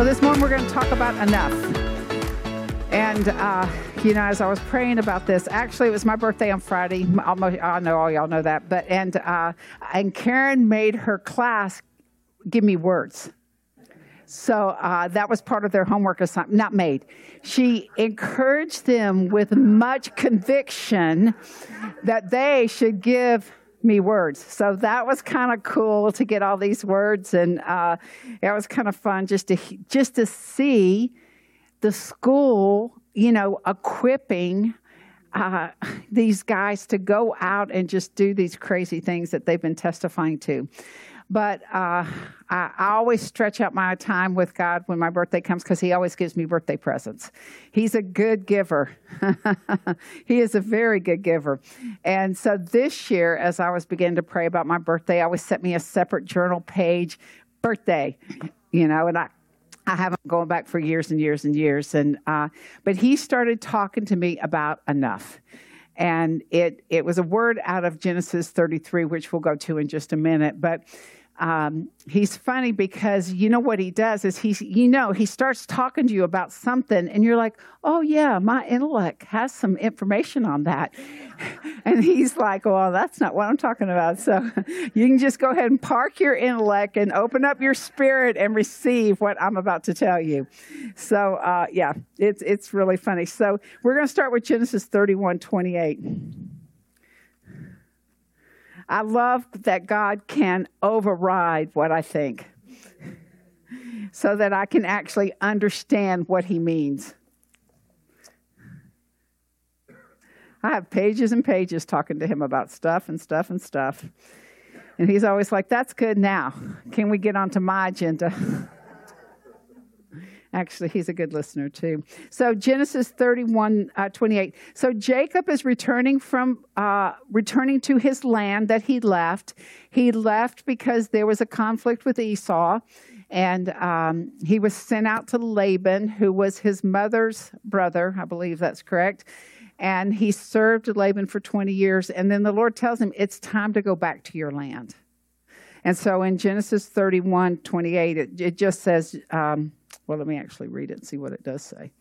Well, this morning we're going to talk about enough. And, uh, you know, as I was praying about this, actually, it was my birthday on Friday. Almost, I know all y'all know that. But, and, uh, and Karen made her class give me words. So uh, that was part of their homework assignment, not made. She encouraged them with much conviction that they should give me words. So that was kind of cool to get all these words, and uh, it was kind of fun just to just to see the school, you know, equipping uh, these guys to go out and just do these crazy things that they've been testifying to. But uh, I, I, always stretch out my time with God when my birthday comes because He always gives me birthday presents. He's a good giver. he is a very good giver. And so this year, as I was beginning to pray about my birthday, I always set me a separate journal page, birthday, you know, and I, I haven't gone back for years and years and years. And uh, but he started talking to me about enough and it it was a word out of Genesis 33, which we'll go to in just a minute. But um, he's funny because you know what he does is he, you know, he starts talking to you about something, and you're like, "Oh yeah, my intellect has some information on that," and he's like, "Well, that's not what I'm talking about." So you can just go ahead and park your intellect and open up your spirit and receive what I'm about to tell you. So uh, yeah, it's it's really funny. So we're going to start with Genesis 31, 28. I love that God can override what I think so that I can actually understand what He means. I have pages and pages talking to Him about stuff and stuff and stuff. And He's always like, That's good now. Can we get onto my agenda? Actually, he's a good listener too. So Genesis 31, uh, 28. So Jacob is returning from, uh, returning to his land that he left. He left because there was a conflict with Esau. And um, he was sent out to Laban, who was his mother's brother. I believe that's correct. And he served Laban for 20 years. And then the Lord tells him, It's time to go back to your land. And so in Genesis 31, 28, it, it just says, um, well, let me actually read it and see what it does say.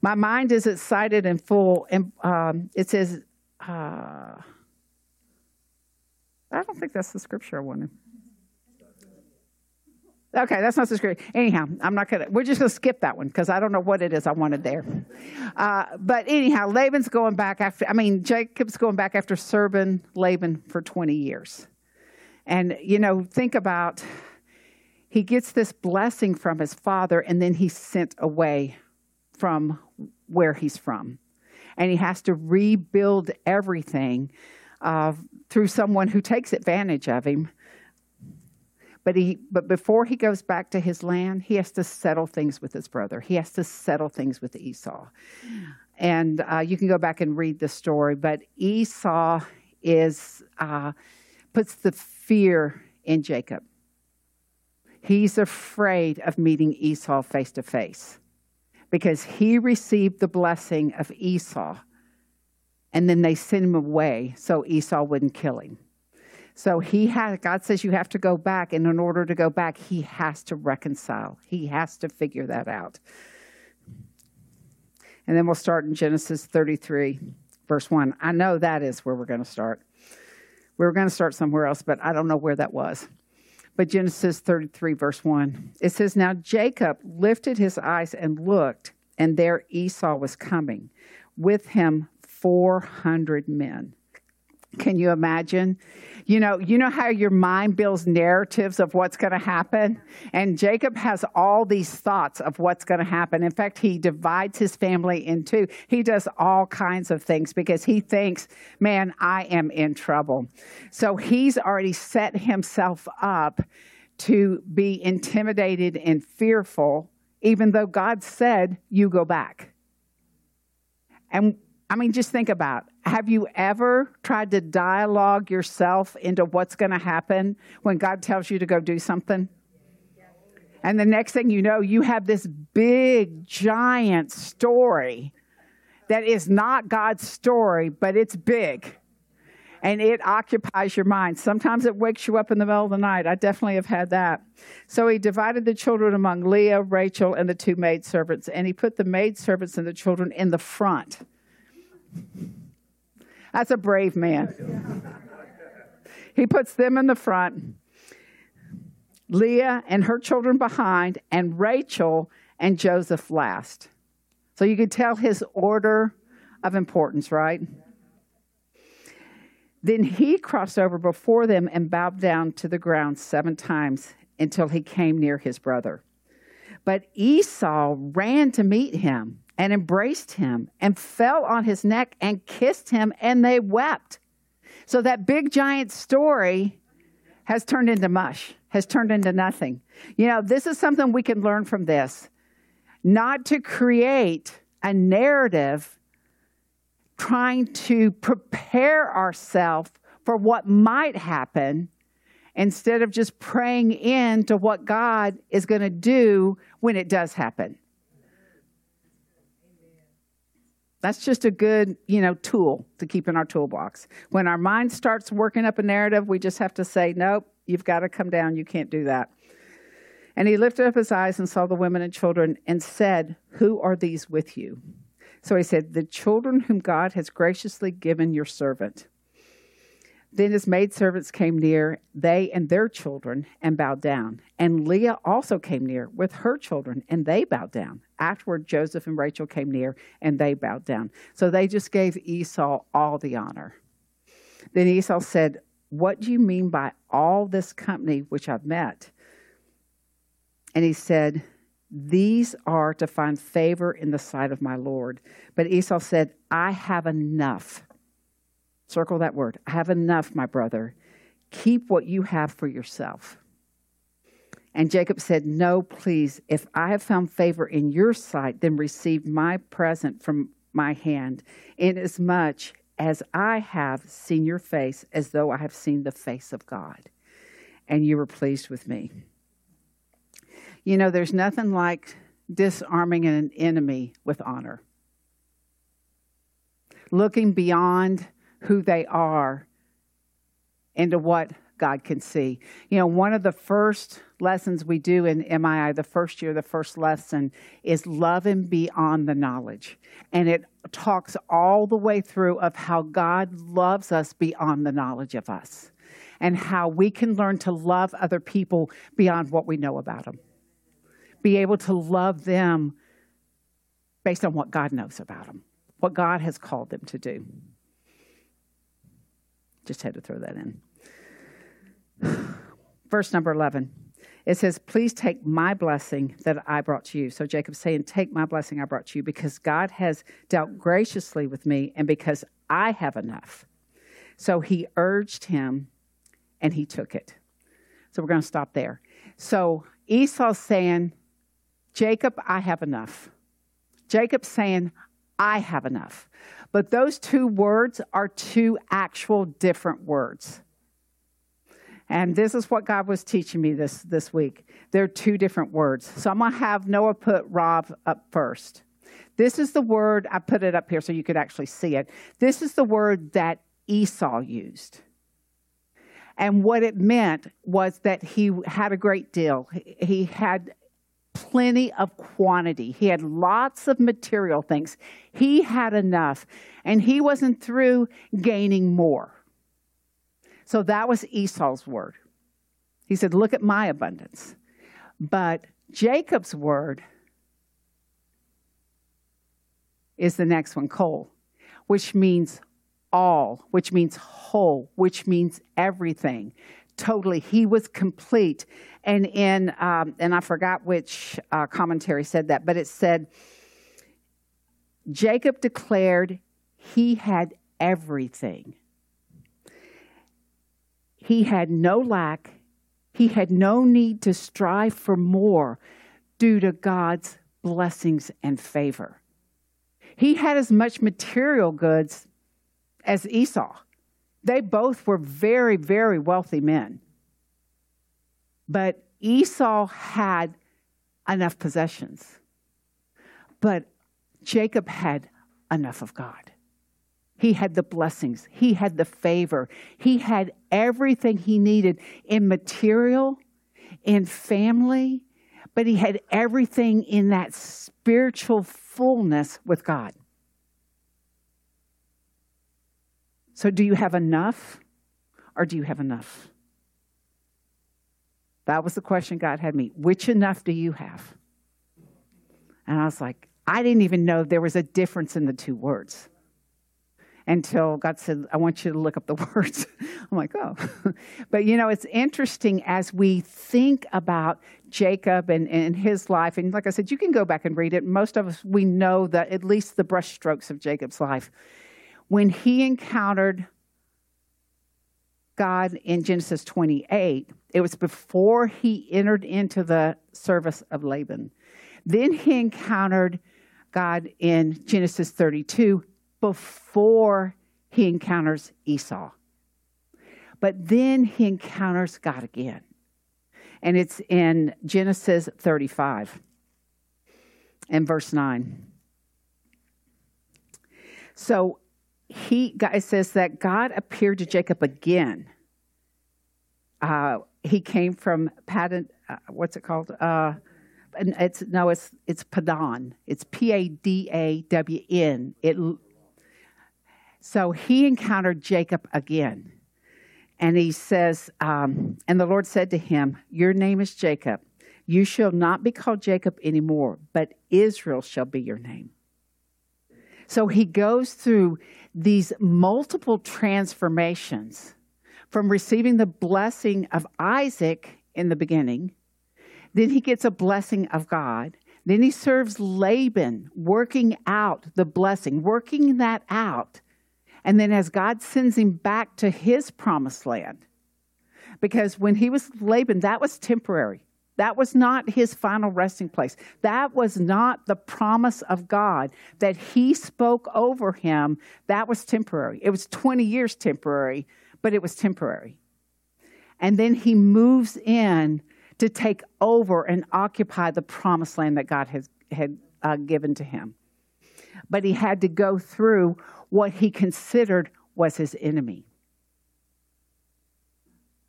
My mind is excited and full, and um, it says, uh, I don't think that's the scripture I wanted. Okay, that's not the scripture. Anyhow, I'm not gonna. We're just gonna skip that one because I don't know what it is I wanted there. Uh, but anyhow, Laban's going back after. I mean, Jacob's going back after serving Laban for 20 years, and you know, think about he gets this blessing from his father, and then he's sent away from where he's from. And he has to rebuild everything uh, through someone who takes advantage of him. But, he, but before he goes back to his land, he has to settle things with his brother. He has to settle things with Esau. And uh, you can go back and read the story. But Esau is uh, puts the fear in Jacob. He's afraid of meeting Esau face to face because he received the blessing of Esau and then they sent him away so Esau wouldn't kill him. So he had God says you have to go back and in order to go back he has to reconcile. He has to figure that out. And then we'll start in Genesis 33 verse 1. I know that is where we're going to start. We were going to start somewhere else, but I don't know where that was. But Genesis 33, verse 1, it says, Now Jacob lifted his eyes and looked, and there Esau was coming, with him 400 men. Can you imagine? You know, you know how your mind builds narratives of what's going to happen? And Jacob has all these thoughts of what's going to happen. In fact, he divides his family in two. He does all kinds of things because he thinks, man, I am in trouble. So he's already set himself up to be intimidated and fearful, even though God said, You go back. And I mean, just think about have you ever tried to dialogue yourself into what's going to happen when God tells you to go do something? And the next thing you know, you have this big, giant story that is not God's story, but it's big. And it occupies your mind. Sometimes it wakes you up in the middle of the night. I definitely have had that. So he divided the children among Leah, Rachel, and the two maidservants, and he put the maidservants and the children in the front. That's a brave man. He puts them in the front, Leah and her children behind, and Rachel and Joseph last. So you could tell his order of importance, right? Then he crossed over before them and bowed down to the ground seven times until he came near his brother. But Esau ran to meet him and embraced him and fell on his neck and kissed him, and they wept. So that big giant story has turned into mush, has turned into nothing. You know, this is something we can learn from this not to create a narrative trying to prepare ourselves for what might happen instead of just praying into what God is going to do when it does happen. That's just a good, you know, tool to keep in our toolbox. When our mind starts working up a narrative, we just have to say, "Nope, you've got to come down. You can't do that." And he lifted up his eyes and saw the women and children and said, "Who are these with you?" So he said, "The children whom God has graciously given your servant." Then his maidservants came near, they and their children, and bowed down. And Leah also came near with her children, and they bowed down. Afterward, Joseph and Rachel came near, and they bowed down. So they just gave Esau all the honor. Then Esau said, What do you mean by all this company which I've met? And he said, These are to find favor in the sight of my Lord. But Esau said, I have enough Circle that word. I have enough, my brother. Keep what you have for yourself. And Jacob said, No, please, if I have found favor in your sight, then receive my present from my hand, inasmuch as I have seen your face as though I have seen the face of God, and you were pleased with me. You know, there's nothing like disarming an enemy with honor. Looking beyond who they are into what God can see. You know, one of the first lessons we do in MII, the first year, the first lesson is love and beyond the knowledge. And it talks all the way through of how God loves us beyond the knowledge of us and how we can learn to love other people beyond what we know about them. Be able to love them based on what God knows about them, what God has called them to do. Just had to throw that in. Verse number 11. It says, Please take my blessing that I brought to you. So Jacob's saying, Take my blessing I brought to you because God has dealt graciously with me and because I have enough. So he urged him and he took it. So we're going to stop there. So Esau's saying, Jacob, I have enough. Jacob's saying, I have enough. But those two words are two actual different words. And this is what God was teaching me this, this week. They're two different words. So I'm going to have Noah put Rab up first. This is the word, I put it up here so you could actually see it. This is the word that Esau used. And what it meant was that he had a great deal. He had plenty of quantity. He had lots of material things. He had enough, and he wasn't through gaining more. So that was Esau's word. He said, Look at my abundance. But Jacob's word is the next one, Kol, which means all, which means whole, which means everything totally. He was complete. And in um, and I forgot which uh, commentary said that, but it said Jacob declared he had everything. He had no lack. He had no need to strive for more due to God's blessings and favor. He had as much material goods as Esau. They both were very, very wealthy men. But Esau had enough possessions. But Jacob had enough of God. He had the blessings, he had the favor, he had everything he needed in material, in family, but he had everything in that spiritual fullness with God. So, do you have enough or do you have enough? That was the question God had me. Which enough do you have? And I was like, I didn't even know there was a difference in the two words until God said, I want you to look up the words. I'm like, oh. but you know, it's interesting as we think about Jacob and, and his life. And like I said, you can go back and read it. Most of us, we know that at least the brushstrokes of Jacob's life. When he encountered God in Genesis 28, it was before he entered into the service of Laban. Then he encountered God in Genesis 32 before he encounters Esau. But then he encounters God again. And it's in Genesis 35 and verse 9. So he it says that God appeared to Jacob again. Uh, he came from Paddan, uh, what's it called? Uh, it's no, it's it's Padan. It's P A D A W N. It so he encountered Jacob again. And he says, um, And the Lord said to him, Your name is Jacob. You shall not be called Jacob anymore, but Israel shall be your name. So he goes through these multiple transformations from receiving the blessing of Isaac in the beginning. Then he gets a blessing of God. Then he serves Laban, working out the blessing, working that out and then as God sends him back to his promised land, because when he was Laban, that was temporary. That was not his final resting place. That was not the promise of God that he spoke over him. That was temporary. It was 20 years temporary, but it was temporary. And then he moves in to take over and occupy the promised land that God has, had uh, given to him. But he had to go through what he considered was his enemy,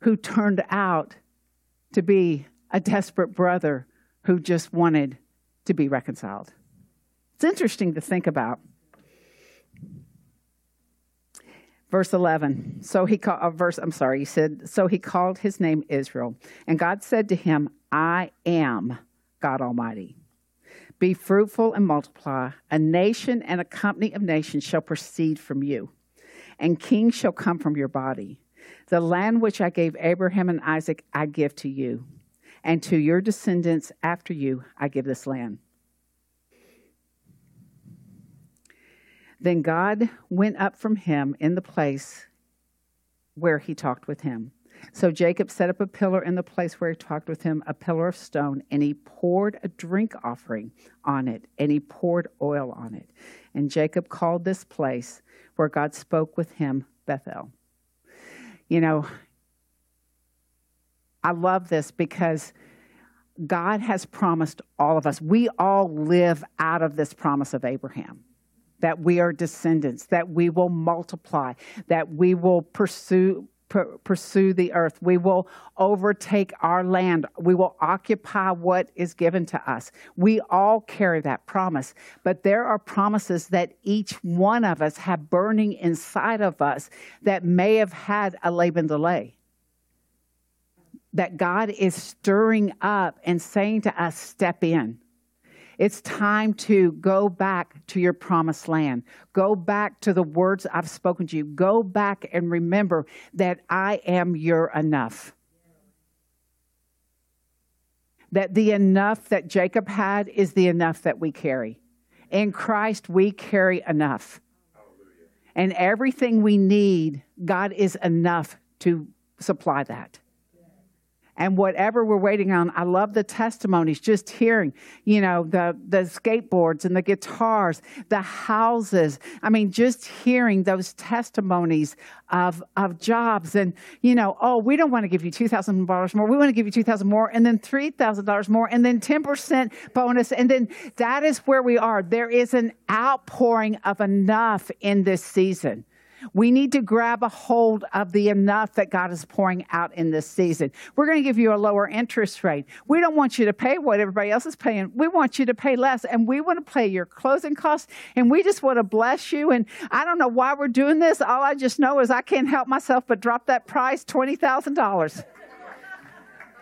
who turned out to be a desperate brother who just wanted to be reconciled. It's interesting to think about. Verse 11. So he called, uh, verse, I'm sorry, he said, so he called his name Israel. And God said to him, I am God Almighty. Be fruitful and multiply. A nation and a company of nations shall proceed from you, and kings shall come from your body. The land which I gave Abraham and Isaac, I give to you, and to your descendants after you, I give this land. Then God went up from him in the place where he talked with him. So Jacob set up a pillar in the place where he talked with him, a pillar of stone, and he poured a drink offering on it, and he poured oil on it. And Jacob called this place where God spoke with him Bethel. You know, I love this because God has promised all of us, we all live out of this promise of Abraham that we are descendants, that we will multiply, that we will pursue pursue the earth. We will overtake our land. We will occupy what is given to us. We all carry that promise. But there are promises that each one of us have burning inside of us that may have had a Laban delay. That God is stirring up and saying to us, step in it's time to go back to your promised land. Go back to the words I've spoken to you. Go back and remember that I am your enough. That the enough that Jacob had is the enough that we carry. In Christ, we carry enough. And everything we need, God is enough to supply that. And whatever we're waiting on. I love the testimonies, just hearing, you know, the, the skateboards and the guitars, the houses. I mean, just hearing those testimonies of, of jobs and, you know, oh, we don't want to give you $2,000 more. We want to give you 2000 more and then $3,000 more and then 10% bonus. And then that is where we are. There is an outpouring of enough in this season. We need to grab a hold of the enough that God is pouring out in this season. We're going to give you a lower interest rate. We don't want you to pay what everybody else is paying. We want you to pay less, and we want to pay your closing costs, and we just want to bless you. And I don't know why we're doing this. All I just know is I can't help myself but drop that price $20,000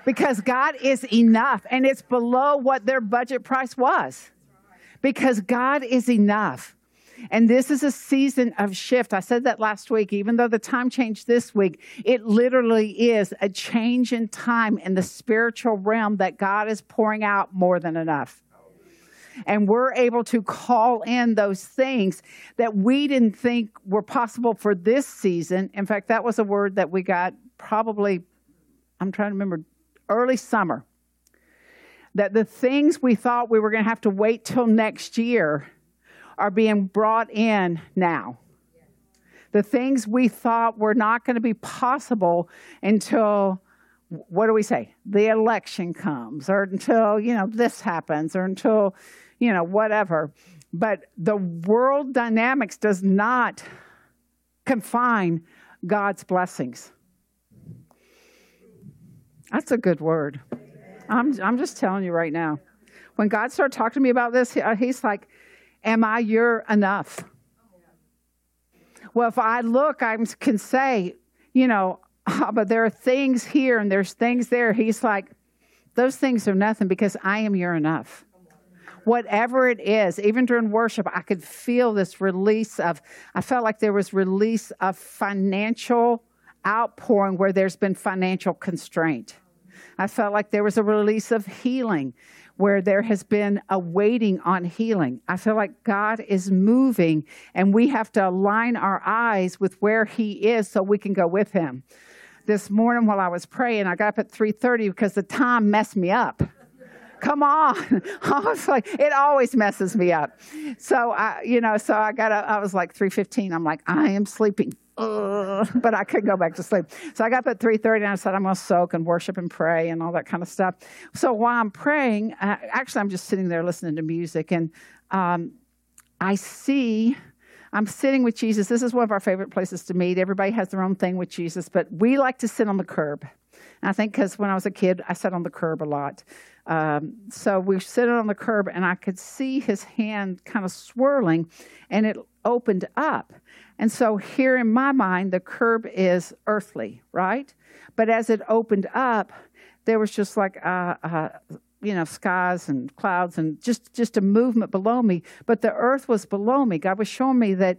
because God is enough, and it's below what their budget price was because God is enough. And this is a season of shift. I said that last week, even though the time changed this week, it literally is a change in time in the spiritual realm that God is pouring out more than enough. And we're able to call in those things that we didn't think were possible for this season. In fact, that was a word that we got probably, I'm trying to remember, early summer. That the things we thought we were going to have to wait till next year are being brought in now. The things we thought were not going to be possible until, what do we say? The election comes, or until, you know, this happens, or until, you know, whatever. But the world dynamics does not confine God's blessings. That's a good word. I'm, I'm just telling you right now. When God started talking to me about this, uh, he's like, Am I your enough? Well, if I look, I can say, you know, oh, but there are things here and there's things there. He's like, those things are nothing because I am your enough. Whatever it is, even during worship, I could feel this release of, I felt like there was release of financial outpouring where there's been financial constraint. I felt like there was a release of healing where there has been a waiting on healing. I feel like God is moving and we have to align our eyes with where he is so we can go with him. This morning while I was praying, I got up at 3:30 because the time messed me up. Come on. I was like, it always messes me up. So I, you know, so I got up, I was like 3:15. I'm like, I am sleeping but I could go back to sleep. So I got up at 3.30 and I said, I'm going to soak and worship and pray and all that kind of stuff. So while I'm praying, uh, actually, I'm just sitting there listening to music and um, I see, I'm sitting with Jesus. This is one of our favorite places to meet. Everybody has their own thing with Jesus, but we like to sit on the curb. I think because when I was a kid, I sat on the curb a lot. Um, so we sit on the curb, and I could see his hand kind of swirling, and it opened up. And so here in my mind, the curb is earthly, right? But as it opened up, there was just like uh, uh, you know skies and clouds and just just a movement below me. But the earth was below me. God was showing me that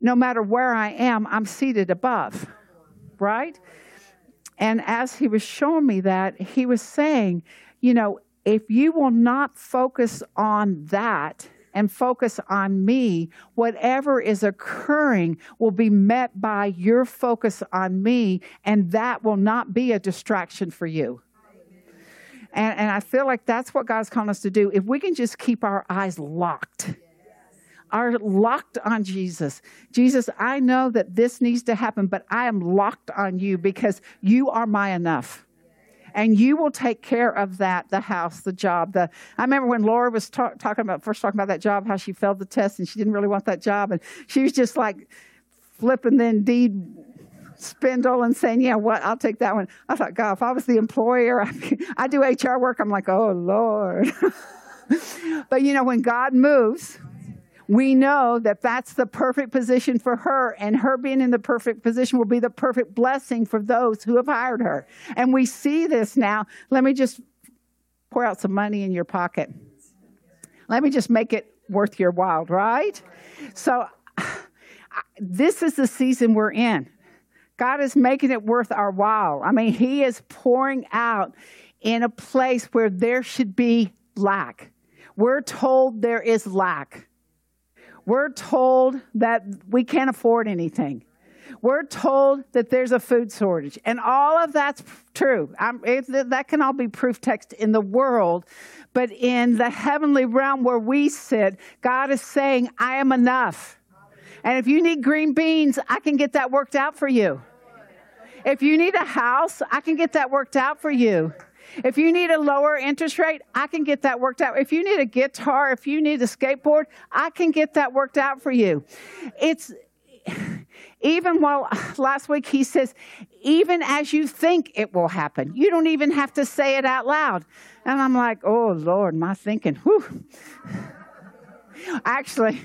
no matter where I am, I'm seated above, right? And as He was showing me that, He was saying, you know, if you will not focus on that and focus on me, whatever is occurring will be met by your focus on me, and that will not be a distraction for you. And, and I feel like that's what God's calling us to do. If we can just keep our eyes locked, are locked on Jesus. Jesus, I know that this needs to happen, but I am locked on you because you are my enough. And you will take care of that the house the job the i remember when laura was ta- talking about first talking about that job how she failed the test and she didn't really want that job. And she was just like flipping the indeed spindle and saying yeah what? I'll take that one. I thought god if i was the employer i, I do hr work. I'm like oh lord. But you know when god moves we know that that's the perfect position for her, and her being in the perfect position will be the perfect blessing for those who have hired her. And we see this now. Let me just pour out some money in your pocket. Let me just make it worth your while, right? So, this is the season we're in. God is making it worth our while. I mean, He is pouring out in a place where there should be lack. We're told there is lack. We're told that we can't afford anything. We're told that there's a food shortage, and all of that's true. It, that can all be proof text in the world, but in the heavenly realm where we sit, God is saying, I am enough. And if you need green beans, I can get that worked out for you. If you need a house, I can get that worked out for you. If you need a lower interest rate, I can get that worked out. If you need a guitar, if you need a skateboard, I can get that worked out for you. It's even while last week he says, even as you think it will happen, you don't even have to say it out loud. And I'm like, oh Lord, my thinking, whew. Actually,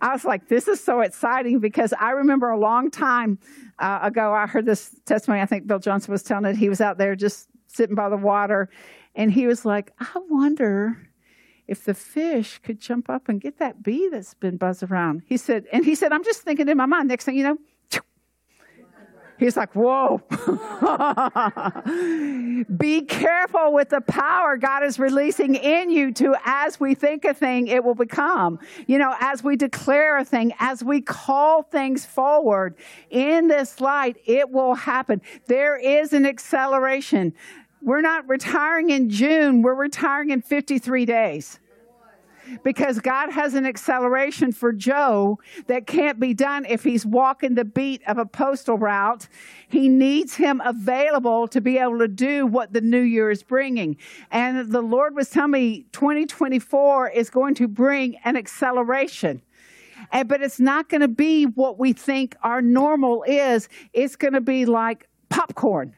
I was like, this is so exciting because I remember a long time uh, ago, I heard this testimony. I think Bill Johnson was telling it. He was out there just sitting by the water, and he was like, I wonder if the fish could jump up and get that bee that's been buzzed around. He said, and he said, I'm just thinking in my mind, next thing you know, He's like, whoa. Be careful with the power God is releasing in you to, as we think a thing, it will become. You know, as we declare a thing, as we call things forward in this light, it will happen. There is an acceleration. We're not retiring in June, we're retiring in 53 days because God has an acceleration for Joe that can't be done if he's walking the beat of a postal route. He needs him available to be able to do what the new year is bringing. And the Lord was telling me 2024 is going to bring an acceleration. And, but it's not going to be what we think our normal is. It's going to be like popcorn.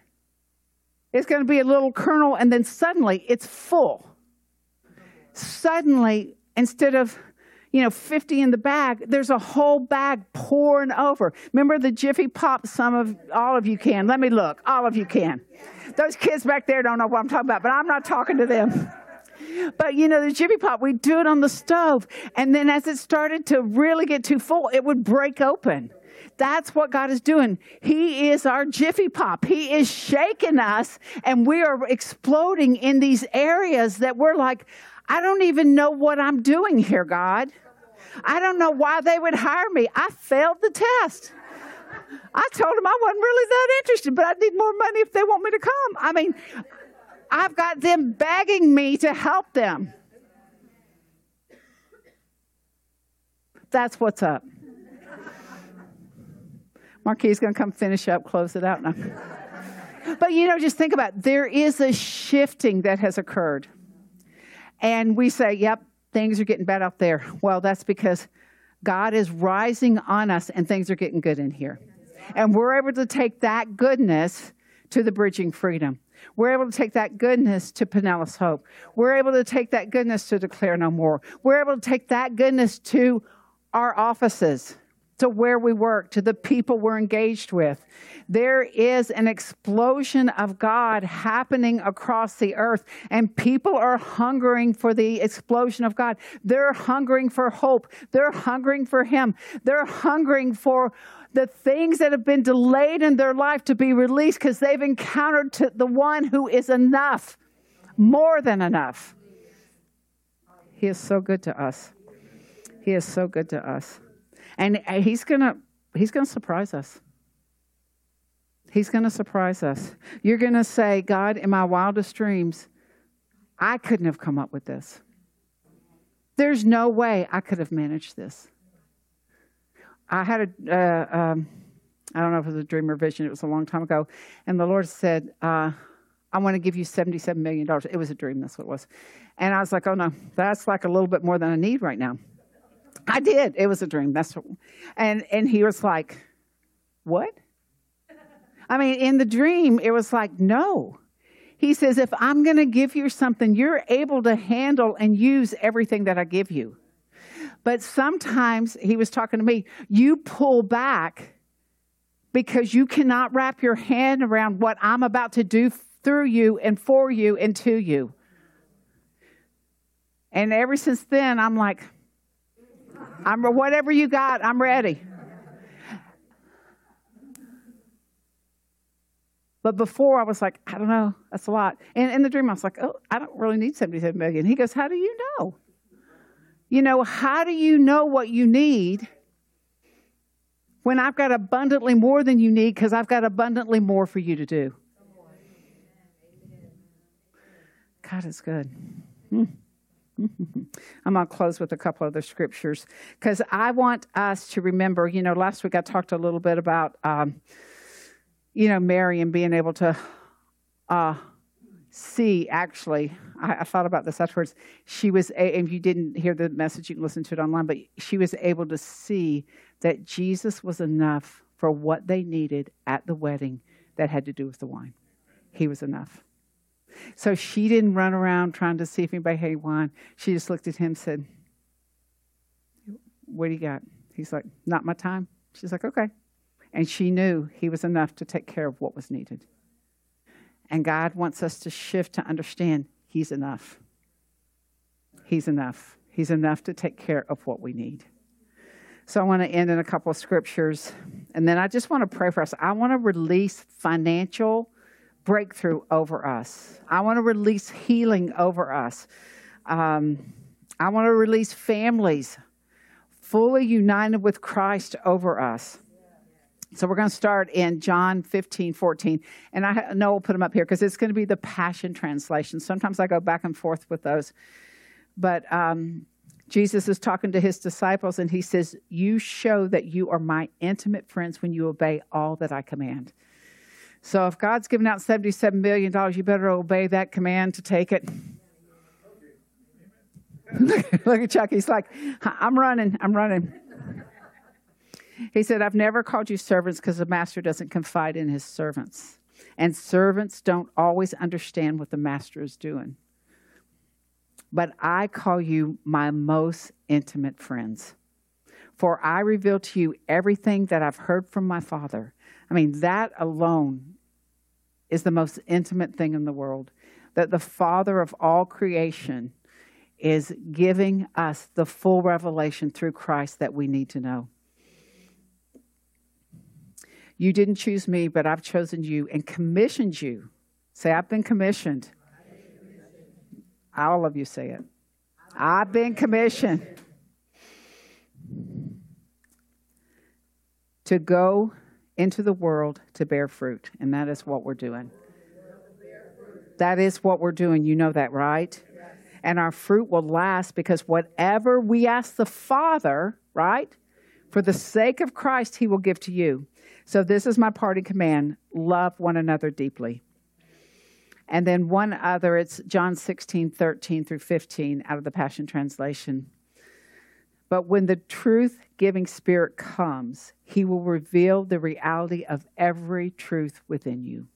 It's going to be a little kernel, and then suddenly it's full. Suddenly, instead of you know 50 in the bag there's a whole bag pouring over. Remember the jiffy pop? Some of all of you can. Let me look. All of you can. Those kids back there don't know what i'm talking about but i'm not talking to them. But you know the jiffy pop we'd do it on the stove and then as it started to really get too full it would break open that's what God is doing. He is our jiffy pop. He is shaking us, and we are exploding in these areas that we're like, I don't even know what I'm doing here, God. I don't know why they would hire me. I failed the test. I told them I wasn't really that interested, but I need more money if they want me to come. I mean, I've got them begging me to help them. That's what's up. Marquis is going to come finish up, close it out. But you know, just think about it. there is a shifting that has occurred. And we say, yep, things are getting bad out there. Well, that's because God is rising on us and things are getting good in here. And we're able to take that goodness to the Bridging Freedom. We're able to take that goodness to Pinellas Hope. We're able to take that goodness to Declare No More. We're able to take that goodness to our offices to where we work, to the people we're engaged with. There is an explosion of God happening across the earth, and people are hungering for the explosion of God. They're hungering for hope. They're hungering for Him. They're hungering for the things that have been delayed in their life to be released because they've encountered the one who is enough, more than enough. He is so good to us. He is so good to us. And uh, he's going to he's going to surprise us. He's going to surprise us. You're going to say, God, in my wildest dreams, I couldn't have come up with this. There's no way I could have managed this. I had a, uh, um, I don't know if it was a dream or vision, it was a long time ago. And the Lord said, uh, I want to give you $77 million. It was a dream, that's what it was. And I was like, oh no, that's like a little bit more than I need right now. I did. It was a dream. That's what, and and he was like, "What?" I mean, in the dream, it was like, "No." He says, "If I'm going to give you something, you're able to handle and use everything that I give you." But sometimes he was talking to me, you pull back because you cannot wrap your hand around what I'm about to do through you and for you and to you. And ever since then, I'm like, I'm whatever you got, I'm ready. But before I was like, I don't know, that's a lot. And in the dream, I was like, oh, I don't really need 77 million. He goes, How do you know? You know, how do you know what you need when I've got abundantly more than you need because I've got abundantly more for you to do. God is good. Hmm. I'm going to close with a couple other scriptures because I want us to remember. You know, last week I talked a little bit about, um, you know, Mary and being able to uh, see. Actually, I, I, thought about this afterwards. She was, a, if you didn't hear the message, you can listen to it online. But she was able to see that Jesus was enough for what they needed at the wedding that had to do with the wine. He was enough. So she didn't run around trying to see if anybody had wine. She just looked at him and said, What do you got? He's like, Not my time. She's like, Okay. And she knew he was enough to take care of what was needed. And God wants us to shift to understand He's enough. He's enough. He's enough to take care of what we need. So I want to end in a couple of scriptures. And then I just want to pray for us. I want to release financial breakthrough over us. I want to release healing over us. Um, I want to release families fully united with Christ over us. So we're going to start in John 15, 14. And I know we'll put them up here because it's going to be the Passion Translation. Sometimes I go back and forth with those. But um, Jesus is talking to his disciples and he says, You show that you are my intimate friends when you obey all that I command. So if God's given out $77 million, you better obey that command to take it. Look at Chuck. He's like, I'm running. I'm running. He said, I've never called you servants because the master doesn't confide in his servants. And servants don't always understand what the master is doing. But I call you my most intimate friends. For I reveal to you everything that I've heard from my Father. I mean, that alone is the most intimate thing in the world. That the Father of all creation is giving us the full revelation through Christ that we need to know. You didn't choose me, but I've chosen you and commissioned you. Say, I've been commissioned. All of you say it. I've been commissioned to go into the world to bear fruit. And that is what we're doing. That is what we're doing. You know that, right? And our fruit will last because whatever we ask the Father, right? For the sake of Christ, He will give to you. So, this is my party command love one another deeply. And then one other, it's John 16, 13 through 15 out of the Passion Translation. But when the truth giving Spirit comes, He will reveal the reality of every truth within you.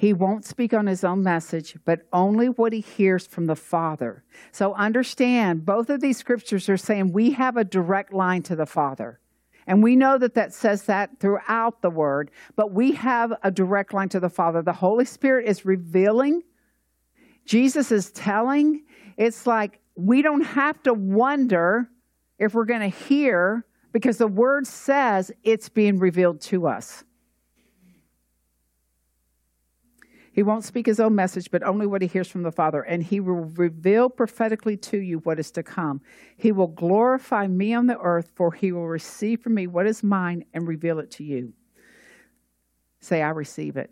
He won't speak on his own message, but only what he hears from the Father. So understand, both of these scriptures are saying we have a direct line to the Father. And we know that that says that throughout the word, but we have a direct line to the Father. The Holy Spirit is revealing, Jesus is telling. It's like we don't have to wonder if we're going to hear because the word says it's being revealed to us. He won't speak his own message, but only what he hears from the Father, and he will reveal prophetically to you what is to come. He will glorify me on the earth, for he will receive from me what is mine and reveal it to you. Say, I receive it.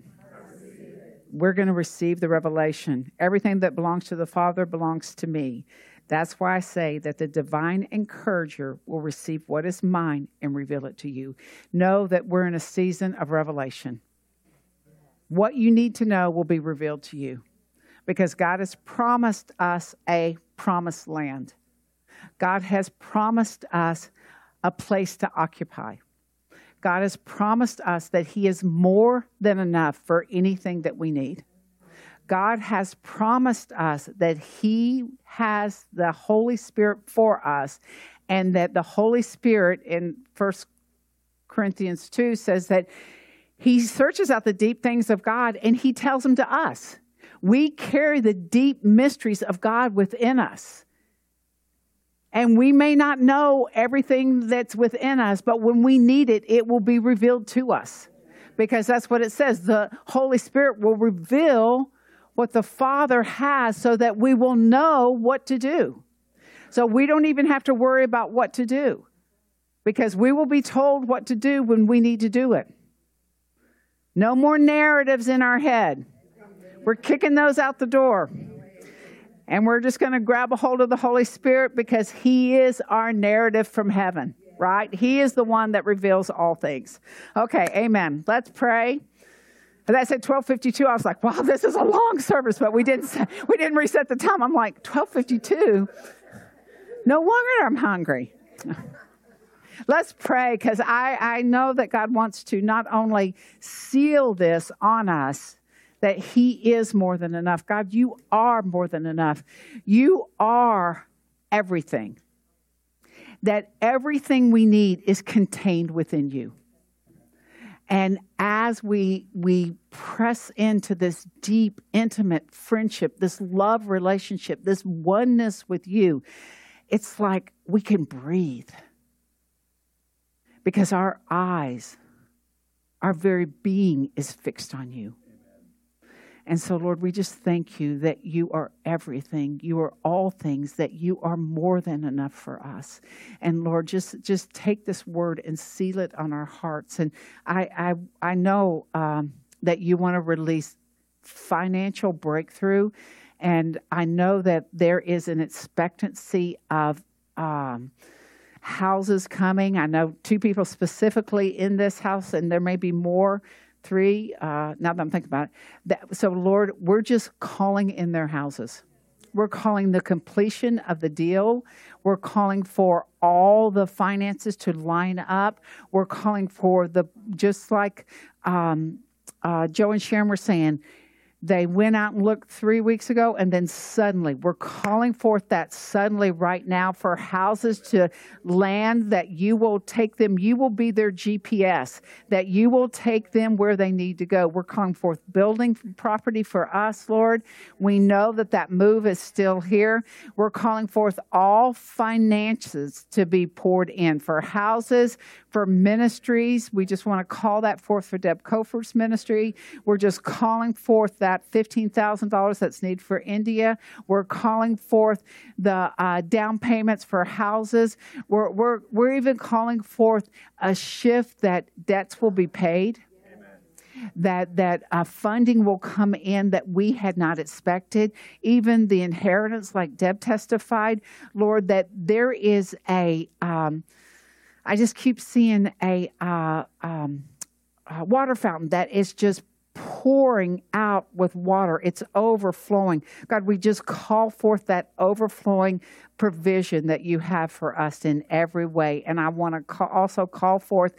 We're going to receive the revelation. Everything that belongs to the Father belongs to me. That's why I say that the divine encourager will receive what is mine and reveal it to you. Know that we're in a season of revelation. What you need to know will be revealed to you because God has promised us a promised land. God has promised us a place to occupy. God has promised us that He is more than enough for anything that we need. God has promised us that He has the Holy Spirit for us, and that the Holy Spirit in First Corinthians 2 says that He searches out the deep things of God and He tells them to us. We carry the deep mysteries of God within us. And we may not know everything that's within us, but when we need it, it will be revealed to us. Because that's what it says. The Holy Spirit will reveal what the Father has so that we will know what to do. So we don't even have to worry about what to do because we will be told what to do when we need to do it. No more narratives in our head. We're kicking those out the door. And we're just going to grab a hold of the Holy Spirit because He is our narrative from heaven, right? He is the one that reveals all things. Okay, amen. Let's pray. And that said 1252. I was like, wow, this is a long service, but we didn't we didn't reset the time. I'm like, 1252. No wonder I'm hungry. Let's pray because I, I know that God wants to not only seal this on us, that He is more than enough. God, you are more than enough. You are everything. That everything we need is contained within you. And as we we press into this deep, intimate friendship, this love relationship, this oneness with you, it's like we can breathe. Because our eyes, our very being is fixed on you. And so, Lord, we just thank you that you are everything. You are all things, that you are more than enough for us. And Lord, just, just take this word and seal it on our hearts. And I, I, I know um, that you want to release financial breakthrough. And I know that there is an expectancy of um, houses coming. I know two people specifically in this house, and there may be more three, uh, now that I'm thinking about it. That, so, Lord, we're just calling in their houses. We're calling the completion of the deal. We're calling for all the finances to line up. We're calling for the, just like um, uh, Joe and Sharon were saying, they went out and looked three weeks ago, and then suddenly, we're calling forth that suddenly right now for houses to land that you will take them, you will be their GPS, that you will take them where they need to go. We're calling forth building property for us, Lord. We know that that move is still here. We're calling forth all finances to be poured in for houses, for ministries. We just want to call that forth for Deb Cofer's ministry. We're just calling forth that $15,000 that's needed for India. We're calling forth the uh, down payments for houses. We're, we're, we're even calling forth a shift that debts will be paid that that uh, funding will come in that we had not expected. Even the inheritance, like Deb testified, Lord, that there is a um, I just keep seeing a, uh, um, a water fountain that is just pouring out with water. It's overflowing. God, we just call forth that overflowing provision that you have for us in every way. And I want to also call forth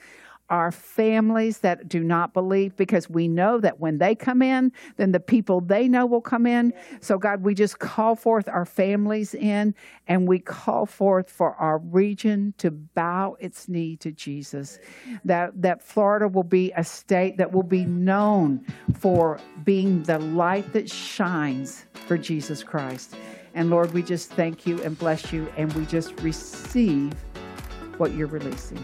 our families that do not believe because we know that when they come in, then the people they know will come in. So, God, we just call forth our families in and we call forth for our region to bow its knee to Jesus. That, that Florida will be a state that will be known for being the light that shines for Jesus Christ. And Lord, we just thank you and bless you and we just receive what you're releasing.